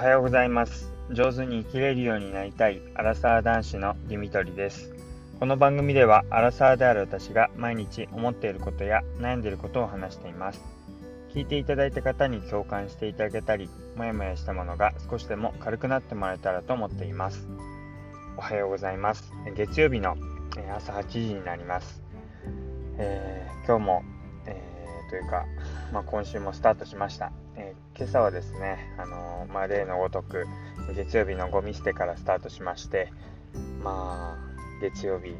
はようございます。上手に生きれるようになりたいアラサー男子のディミトリです。この番組ではアラサーである私が毎日思っていることや悩んでいることを話しています。聞いていただいた方に共感していただけたりもやもやしたものが少しでも軽くなってもらえたらと思っています。おはようございます。月曜日の朝8時になります、えー、今日も、えー、というか、まあ、今週もスタートしましたえー、今朝はですね、あのー、まあ、例のごとく月曜日のゴミ捨てからスタートしましてまあ月曜日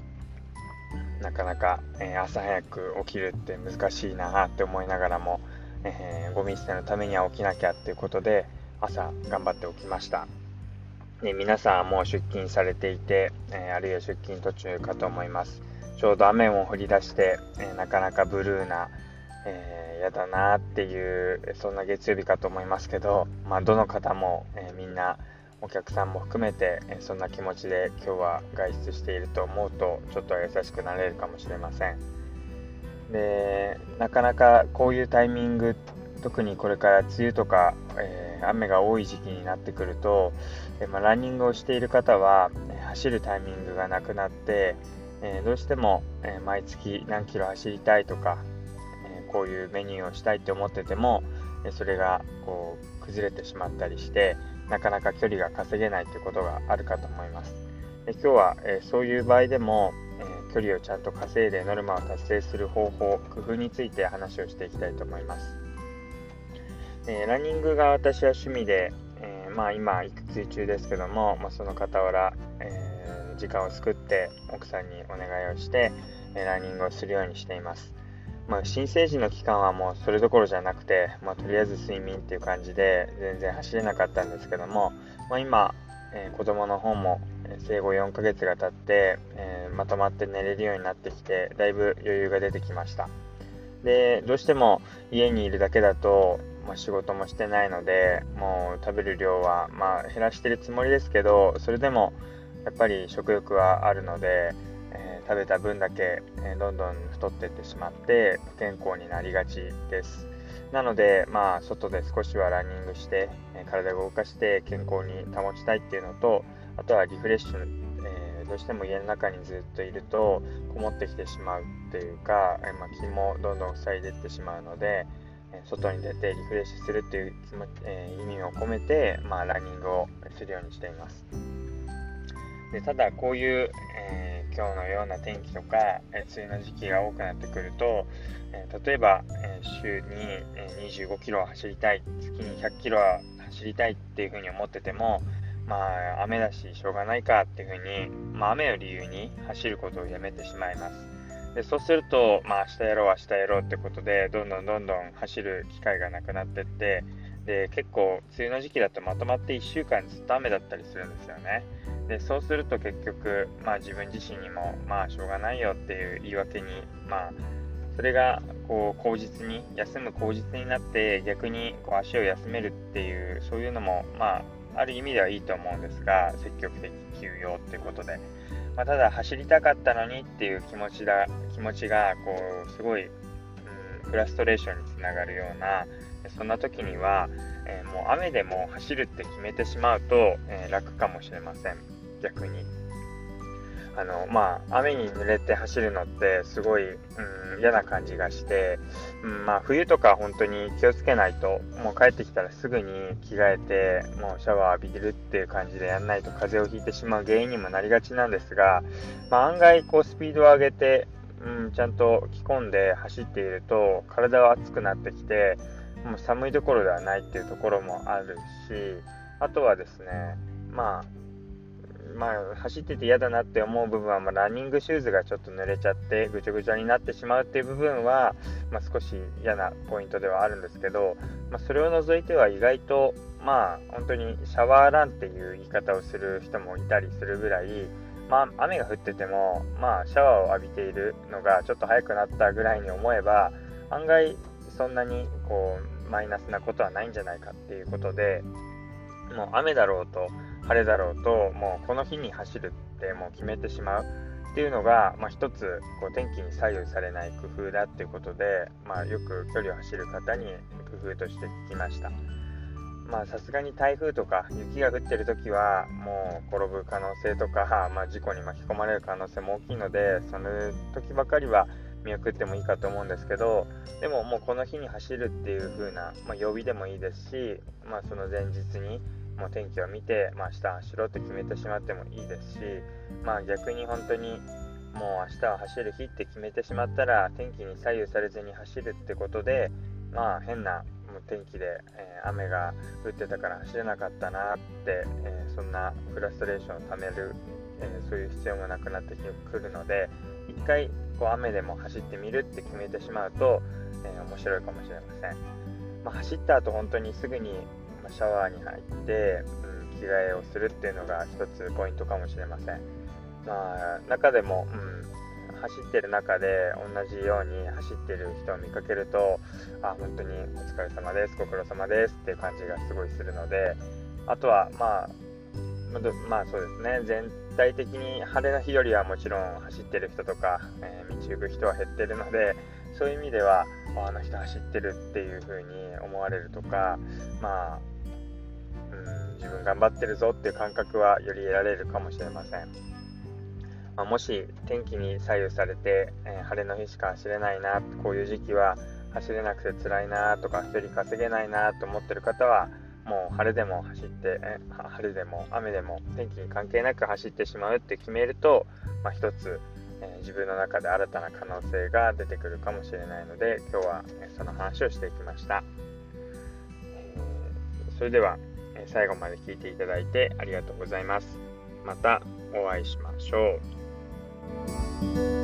なかなか、えー、朝早く起きるって難しいなって思いながらも、えゴミ捨てのためには起きなきゃっていうことで朝頑張って起きました。で皆さんもう出勤されていて、えあるいは出勤途中かと思います。ちょうど雨も降り出して、えなかなかブルーな、えー、やだなっていうそんな月曜日かと思いますけど、まあ、どの方も、えー、みんなお客さんも含めて、えー、そんな気持ちで今日は外出していると思うとちょっと優しくなれるかもしれません。でなかなかこういうタイミング特にこれから梅雨とか、え雨が多い時期になってくると、えまあ、ランニングをしている方は、え走るタイミングがなくなって、えどうしても、え毎月何キロ走りたいとかこういうメニューをしたいって思っててもそれがこう崩れてしまったりしてなかなか距離が稼げないということがあるかと思います。で今日は、えそういう場合でも、え距離をちゃんと稼いでノルマを達成する方法工夫について話をしていきたいと思います、えランニングが私は趣味で、えー、まあ、今育休中ですけども、まあ、その傍ら、えー、時間を作って奥さんにお願いをして、えランニングをするようにしています。まあ、新生児の期間はもうそれどころじゃなくて、まあ、とりあえず睡眠っていう感じで全然走れなかったんですけども、まあ、今、えー、子供の方も生後4ヶ月が経って、えー、まとまって寝れるようになってきてだいぶ余裕が出てきました。でどうしても家にいるだけだと、まあ、仕事もしてないのでもう食べる量は、まあ、減らしてるつもりですけどそれでもやっぱり食欲はあるので食べた分だけ、えどんどん太っていってしまって不健康になりがちです。なのでまあ外で少しはランニングして、え体を動かして健康に保ちたいっていうのとあとはリフレッシュ、えー、どうしても家の中にずっといるとこもってきてしまうっていうか、えまあ、気もどんどん塞いでいってしまうので外に出てリフレッシュするっていう気持ち、えー、意味を込めて、まあ、ランニングをするようにしています。でただこういう、えー今日のような天気とか、え梅雨の時期が多くなってくると、え例えば、え週に、え25キロ走りたい月に100キロは走りたいっていうふうに思っててもまあ雨だししょうがないかっていうふうに、まあ、雨を理由に走ることをやめてしまいます。でそうすると、まあ、明日やろう明日やろうってことでどんどんどんどん走る機会がなくなってってで結構梅雨の時期だとまとまって1週間ずっと雨だったりするんですよね。でそうすると結局、まあ、自分自身にもまあしょうがないよっていう言い訳にまあそれがこう口実に休む口実になって逆にこう足を休めるっていうそういうのもまあある意味ではいいと思うんですが積極的休養っていうことで、まあ、ただ走りたかったのにっていう気持ちだ気持ちがこうすごい、うん、フラストレーションにつながるようなそんな時には、えー、もう雨でも走るって決めてしまうと、えー、楽かもしれません。逆に。あのまあ、雨に濡れて走るのってすごい、うん、嫌な感じがして、うんまあ、冬とか本当に気をつけないともう帰ってきたらすぐに着替えてもうシャワー浴びるっていう感じでやんないと風邪をひいてしまう原因にもなりがちなんですが、まあ、案外こうスピードを上げて、うん、ちゃんと着込んで走っていると体は熱くなってきてもう寒いどころではないっていうところもあるしあとはですねまあまあ、走ってて嫌だなって思う部分は、まあ、ランニングシューズがちょっと濡れちゃってぐちゃぐちゃになってしまうっていう部分は、まあ、少し嫌なポイントではあるんですけど、まあ、それを除いては意外とまあ本当にシャワーランっていう言い方をする人もいたりするぐらい、まあ、雨が降ってても、まあ、シャワーを浴びているのがちょっと早くなったぐらいに思えば案外そんなにこうマイナスなことはないんじゃないかっていうことでもう雨だろうと晴れだろうともうこの日に走るってもう決めてしまうっていうのが、まあ、一つこう天気に左右されない工夫だっていうことで、まあ、よく距離を走る方に工夫として聞きました。まさすがに台風とか雪が降ってる時はもう転ぶ可能性とか、まあ、事故に巻き込まれる可能性も大きいのでその時ばかりは見送ってもいいかと思うんですけどでももうこの日に走るっていう風な、まあ、曜日でもいいですし、まあ、その前日にもう天気を見て、まあ、明日走ろうって決めてしまってもいいですし、まあ、逆に本当にもう明日は走る日って決めてしまったら天気に左右されずに走るってことでまあ変な天気で、えー、雨が降ってたから走れなかったなって、えー、そんなフラストレーションをためる、えー、そういう必要もなくなってくるので一回こう雨でも走ってみるって決めてしまうと、え面白いかもしれません、まあ、走った後本当にすぐにシャワーに入って、うん、着替えをするっていうのが一つポイントかもしれません。まあ中でも、うん走ってる中で同じように走ってる人を見かけるとあ本当にお疲れ様ですご苦労様ですっていう感じがすごいするのであとはまあまあそうですね全体的に晴れの日よりはもちろん走ってる人とか、えー、道行く人は減ってるのでそういう意味ではあの人走ってるっていう風に思われるとかまあ、うん、自分頑張ってるぞっていう感覚はより得られるかもしれません。まあ、もし天気に左右されて、えー、晴れの日しか走れないなこういう時期は走れなくて辛いなとか距離稼げないなと思ってる方はもう晴れでも走ってえ晴れでも雨でも天気に関係なく走ってしまうって決めると、まあ、一つ、えー、自分の中で新たな可能性が出てくるかもしれないので今日は、えその話をしていきました、えー、それでは、え最後まで聞いていただいてありがとうございますまたお会いしましょう。